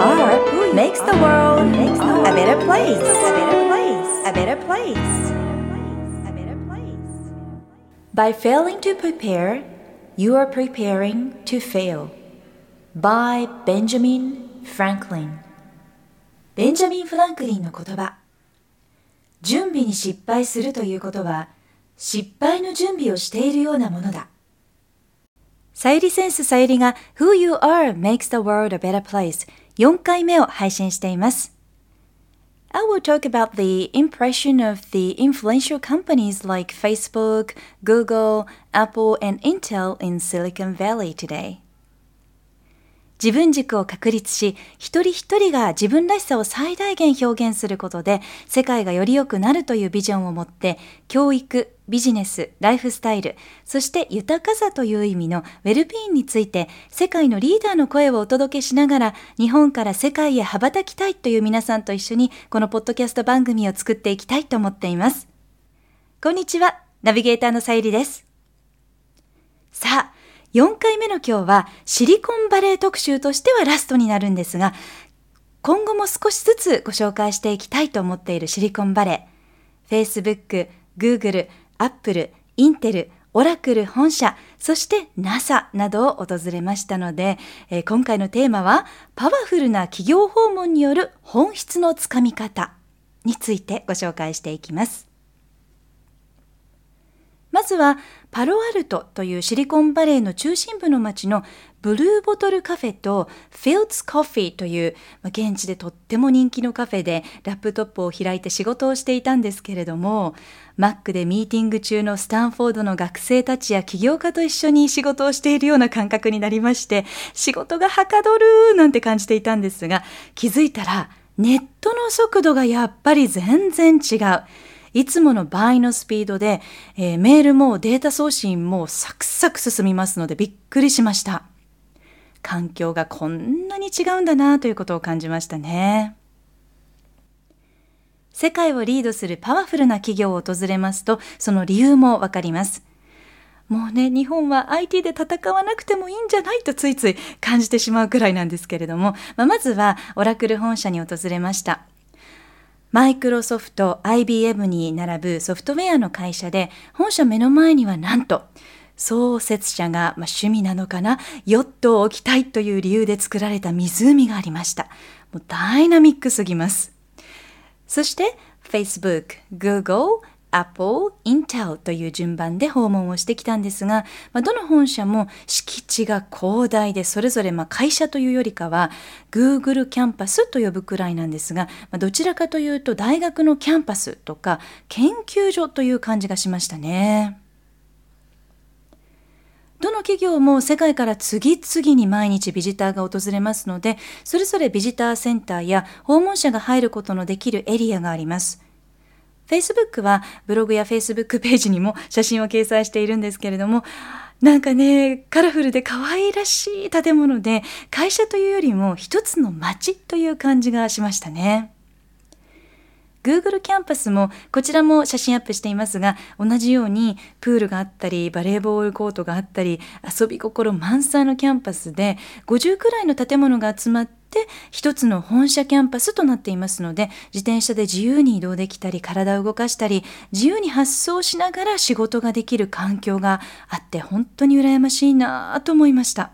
are makes the world a better place. A better place. A better place. A better place. By failing to prepare, you are preparing to fail. By Benjamin Franklin. ベンジャミン・フランクリンの言葉。準備に失敗するということは、失敗の準備をしているようなものだ。さゆりセンスさゆりが Who You Are Makes the World a Better Place 4回目を配信しています。I will talk about the impression of the influential companies like Facebook, Google, Apple, and Intel in Silicon Valley today. 自分軸を確立し、一人一人が自分らしさを最大限表現することで、世界がより良くなるというビジョンを持って、教育、ビジネス、ライフスタイル、そして豊かさという意味のウェルビーンについて、世界のリーダーの声をお届けしながら、日本から世界へ羽ばたきたいという皆さんと一緒に、このポッドキャスト番組を作っていきたいと思っています。こんにちは、ナビゲーターのさゆりです。さあ、4回目の今日はシリコンバレー特集としてはラストになるんですが、今後も少しずつご紹介していきたいと思っているシリコンバレー、Facebook、Google、Apple、インテル、オラクル本社、そして NASA などを訪れましたので、えー、今回のテーマはパワフルな企業訪問による本質のつかみ方についてご紹介していきます。まずはパロアルトというシリコンバレーの中心部の町のブルーボトルカフェとフィルツコフィーという現地でとっても人気のカフェでラップトップを開いて仕事をしていたんですけれども Mac でミーティング中のスタンフォードの学生たちや起業家と一緒に仕事をしているような感覚になりまして仕事がはかどるなんて感じていたんですが気づいたらネットの速度がやっぱり全然違う。いつもの倍のスピードで、えー、メールもデータ送信もサクサク進みますのでびっくりしました。環境がこんなに違うんだなということを感じましたね。世界をリードするパワフルな企業を訪れますと、その理由もわかります。もうね、日本は IT で戦わなくてもいいんじゃないとついつい感じてしまうくらいなんですけれども、まあ、まずはオラクル本社に訪れました。マイクロソフト、IBM に並ぶソフトウェアの会社で、本社目の前にはなんと、創設者が、まあ、趣味なのかな、ヨットを置きたいという理由で作られた湖がありました。もうダイナミックすぎます。そして、Facebook、Google、Apple、Intel という順番で訪問をしてきたんですが、まあ、どの本社も敷地が広大でそれぞれま会社というよりかは Google キャンパスと呼ぶくらいなんですが、まあ、どちらかというと大学のキャンパスとか研究所という感じがしましたね。どの企業も世界から次々に毎日ビジターが訪れますので、それぞれビジターセンターや訪問者が入ることのできるエリアがあります。Facebook はブログや Facebook ページにも写真を掲載しているんですけれども、なんかね、カラフルで可愛らしい建物で、会社というよりも一つの街という感じがしましたね。Google キャンパスもこちらも写真アップしていますが同じようにプールがあったりバレーボールコートがあったり遊び心満載のキャンパスで50くらいの建物が集まって一つの本社キャンパスとなっていますので自転車で自由に移動できたり体を動かしたり自由に発想しながら仕事ができる環境があって本当に羨ましいなと思いました。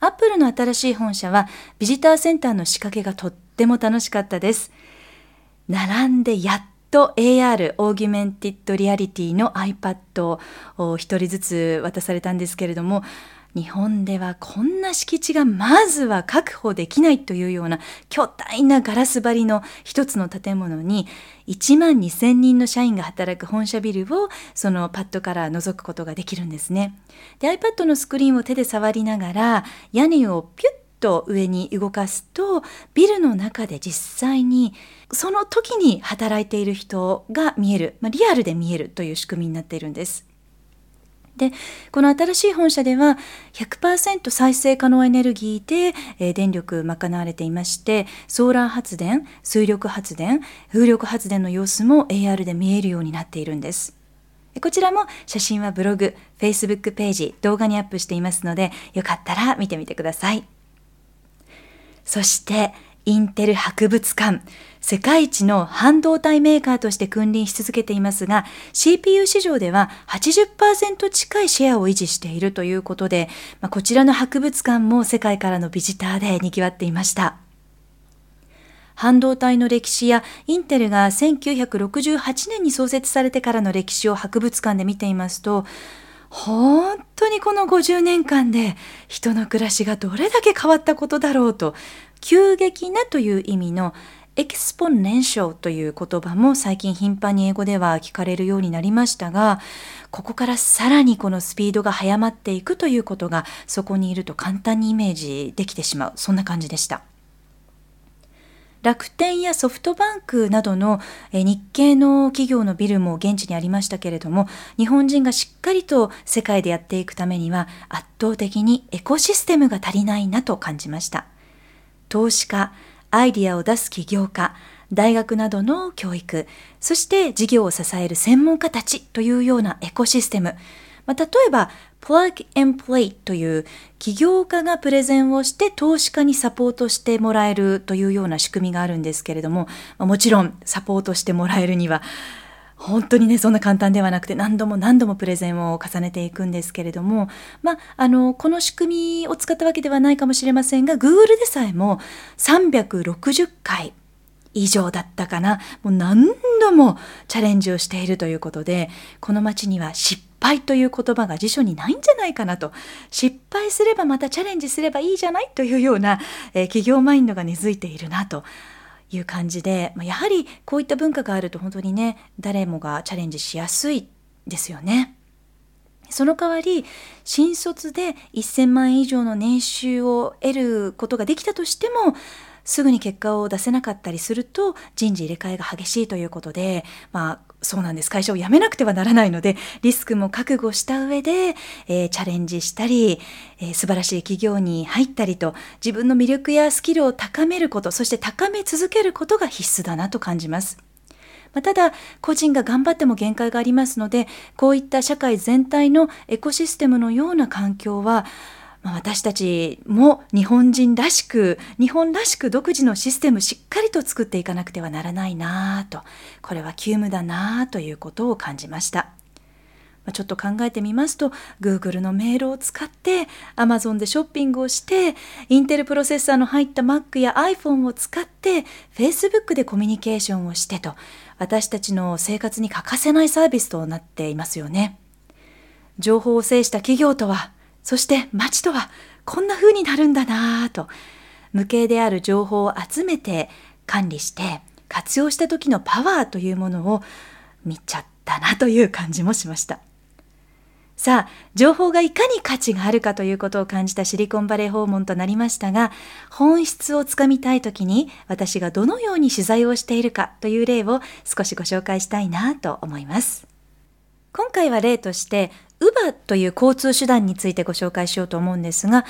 アップルの新しい本社はビジターセンターの仕掛けがとっても楽しかったです。並んでやっと AR オーギュメンティッドリアリティの iPad を一人ずつ渡されたんですけれども日本ではこんな敷地がまずは確保できないというような巨大なガラス張りの一つの建物に1万2000人の社員が働く本社ビルをそのパッドから覗くことができるんですね。で iPad のスクリーンを手で触りながら屋根をピュッと上に動かすとビルの中で実際にその時に働いている人が見える、まあ、リアルで見えるという仕組みになっているんです。でこの新しい本社では100%再生可能エネルギーで、え、電力賄われていましてソーラー発電水力発電風力発電の様子も AR で見えるようになっているんですこちらも写真はブログ Facebook ページ動画にアップしていますのでよかったら見てみてくださいそしてインテル博物館。世界一の半導体メーカーとして君臨し続けていますが、CPU 市場では80%近いシェアを維持しているということで、まあ、こちらの博物館も世界からのビジターで賑わっていました。半導体の歴史やインテルが1968年に創設されてからの歴史を博物館で見ていますと、本当にこの50年間で人の暮らしがどれだけ変わったことだろうと、急激なという意味のエクスポネンションという言葉も最近頻繁に英語では聞かれるようになりましたが、ここからさらにこのスピードが速まっていくということがそこにいると簡単にイメージできてしまう。そんな感じでした。楽天やソフトバンクなどの日系の企業のビルも現地にありましたけれども、日本人がしっかりと世界でやっていくためには圧倒的にエコシステムが足りないなと感じました。投資家、アイディアを出す起業家、大学などの教育、そして事業を支える専門家たちというようなエコシステム。まあ、例えば、Plug and Play という起業家がプレゼンをして投資家にサポートしてもらえるというような仕組みがあるんですけれども、もちろんサポートしてもらえるには本当にねそんな簡単ではなくて何度も何度もプレゼンを重ねていくんですけれども、まあ、あのこの仕組みを使ったわけではないかもしれませんが Google でさえも360回以上だったかな。もう何度もチャレンジをしているということでこの町には失敗という言葉が辞書にないんじゃないかなと。失敗すればまたチャレンジすればいいじゃないというような、えー、企業マインドが根付いているなと。いう感じで、まあ、やはりこういった文化があると本当にね誰もがチャレンジしやすいですよね。その代わり新卒で1000万円以上の年収を得ることができたとしてもすぐに結果を出せなかったりすると人事入れ替えが激しいということで、まあ、そうなんです。会社を辞めなくてはならないので、リスクも覚悟した上で、えー、チャレンジしたり、えー、素晴らしい企業に入ったりと、自分の魅力やスキルを高めること、そして高め続けることが必須だなと感じます。まあ、ただ、個人が頑張っても限界がありますので、こういった社会全体のエコシステムのような環境は、まあ、私たちも日本人らしく日本らしく独自のシステムしっかりと作っていかなくてはならないなとこれは急務だなということを感じました。ちょっと考えてみますと Google のメールを使って Amazon でショッピングをしてインテルプロセッサーの入った Mac や iPhone を使って Facebook でコミュニケーションをしてと私たちの生活に欠かせないサービスとなっていますよね。情報を制した企業とはそして街とはこんな風になるんだなぁと、無形である情報を集めて管理して活用した時のパワーというものを見ちゃったなという感じもしました。さあ、情報がいかに価値があるかということを感じたシリコンバレー訪問となりましたが、本質をつかみたいときに私がどのように取材をしているかという例を少しご紹介したいなと思います。今回は例として Uber という交通手段についてご紹介しようと思うんですが、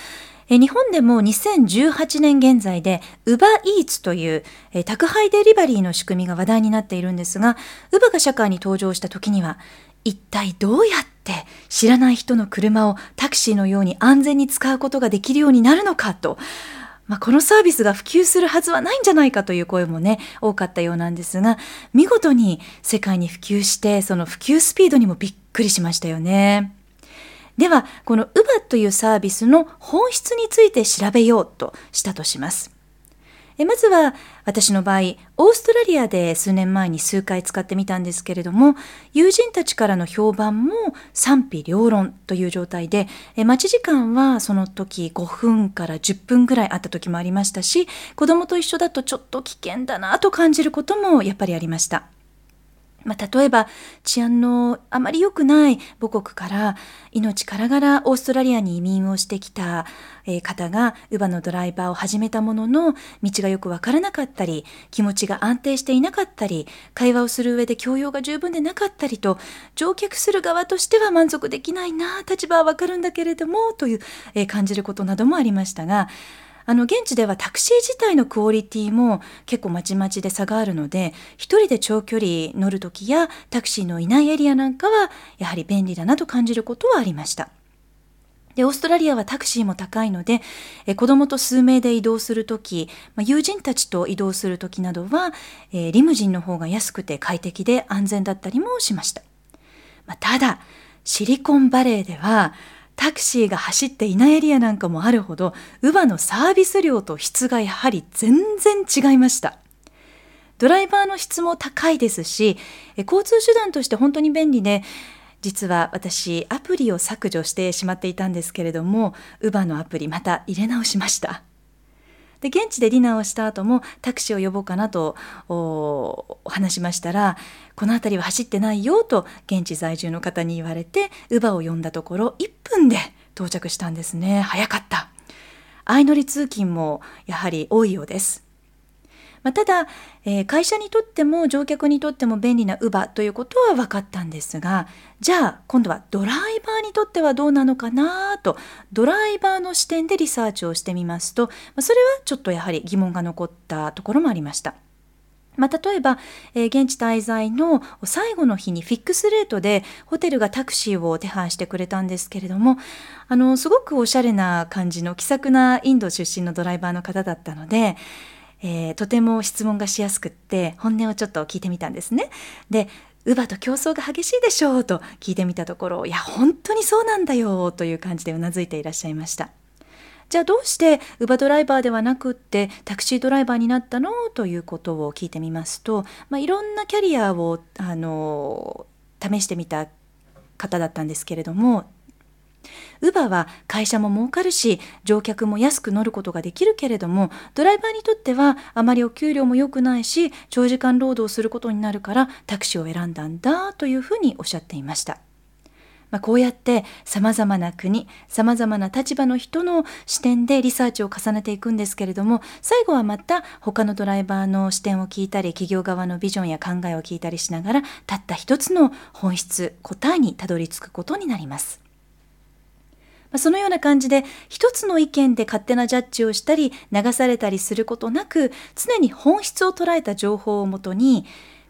日本でも2018年現在で Uber Eats という宅配デリバリーの仕組みが話題になっているんですが、Uber が社会に登場した時には、一体どうやって知らない人の車をタクシーのように安全に使うことができるようになるのかと、まあ、このサービスが普及するはずはないんじゃないかという声もね、多かったようなんですが、見事に世界に普及して、その普及スピードにもびっくりしましたよね。では、この UBA というサービスの本質について調べようとしたとします。でまずは私の場合オーストラリアで数年前に数回使ってみたんですけれども友人たちからの評判も賛否両論という状態で待ち時間はその時5分から10分ぐらいあった時もありましたし子供と一緒だとちょっと危険だなと感じることもやっぱりありました。まあ、例えば治安のあまり良くない母国から命からがらオーストラリアに移民をしてきた方が乳母のドライバーを始めたものの道がよくわからなかったり気持ちが安定していなかったり会話をする上で教養が十分でなかったりと乗客する側としては満足できないな立場はわかるんだけれどもという感じることなどもありましたがあの現地ではタクシー自体のクオリティも結構まちまちで差があるので一人で長距離乗る時やタクシーのいないエリアなんかはやはり便利だなと感じることはありました。で、オーストラリアはタクシーも高いので、え子供と数名で移動するとき、まあ、友人たちと移動するときなどは、えー、リムジンの方が安くて快適で安全だったりもしました。まあ、ただ、シリコンバレーでは、タクシーが走っていないエリアなんかもあるほど、ウバのサービス量と質がやはり全然違いました。ドライバーの質も高いですし、交通手段として本当に便利で、実は私アプリを削除してしまっていたんですけれどもウバのアプリまた入れ直しましたで現地でディナーをした後もタクシーを呼ぼうかなとお話しましたらこの辺りは走ってないよと現地在住の方に言われてウバを呼んだところ1分で到着したんですね。早かった。相乗り通勤もやはり多いようです。まあ、ただ、えー、会社にとっても乗客にとっても便利な Uber ということは分かったんですがじゃあ今度はドライバーにとってはどうなのかなとドライバーの視点でリサーチをしてみますと、まあ、それはちょっとやはり疑問が残ったところもありました。まあ、例えば、えー、現地滞在の最後の日にフィックスレートでホテルがタクシーを手配してくれたんですけれどもあのすごくおしゃれな感じの気さくなインド出身のドライバーの方だったのでえー、とても質問がしやすくって本音をちょっと聞いてみたんですね。で乳母と競争が激しいでしょうと聞いてみたところいや本当にそうなんだよという感じでうなずいていらっしゃいました。じゃあどうして乳母ドライバーではなくってタクシードライバーになったのということを聞いてみますと、まあ、いろんなキャリアをあの試してみた方だったんですけれどもウバは会社も儲かるし乗客も安く乗ることができるけれどもドライバーにとってはあまりお給料も良くないし長時間労働することになるからタクシーを選んだんだというふうにおっしゃっていました。まあ、こうやって様々な国、様々な立場の人の視点でリサーチを重ねていくんですけれども、最後はまた他のドライバーの視点を聞いたり、企業側のビジョンや考えを聞いたりしながら、たった一つの本質、答えにたどり着くことになります。ま、そのような感じで一つの意見で勝手なジャッジをしたり流されたりすることなく常に本質を捉えた情報をもとに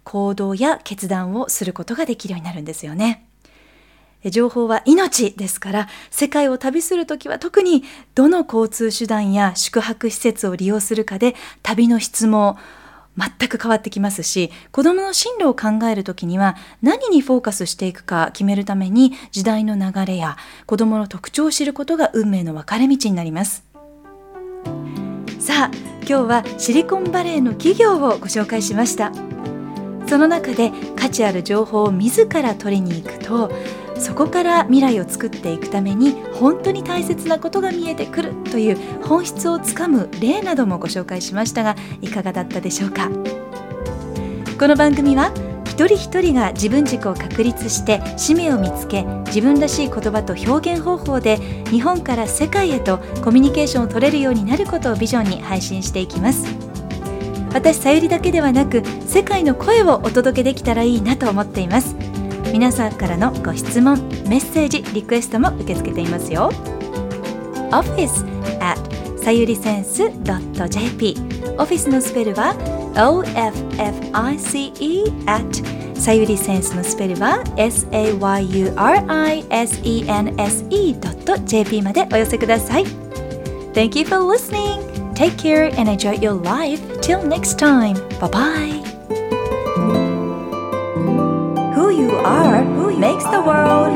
行動や決断をすることができるようになるんですよね。情報は命ですから世界を旅するときは特にどの交通手段や宿泊施設を利用するかで旅の質も全く変わってきますし子どもの進路を考えるときには何にフォーカスしていくか決めるために時代の流れや子どもの特徴を知ることが運命の分かれ道になります。さあ今日はシリコンバレーの企業をご紹介しました。その中で価値ある情報を自ら取りに行くとそこから未来を作っていくために本当に大切なことが見えてくるという本質をつかむ例などもご紹介しましたがいかがだったでしょうか？この番組は一人一人が自分軸を確立して使命を見つけ自分らしい言葉と表現方法で日本から世界へとコミュニケーションを取れるようになることをビジョンに配信していきます。私さゆりだけではなく世界の声をお届けできたらいいなと思っています。皆さんからのご質問メッセージリクエストも受け付けていますよ office at さゆりセンス .jp オフィスのスペルは OFFICE at さゆりセンスのスペルは SAYURISENSE.jp までお寄せください Thank you for listening! Take care and enjoy your life. Till next time. Bye bye. Are who makes the world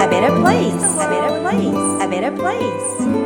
a better place. A better place. A better place.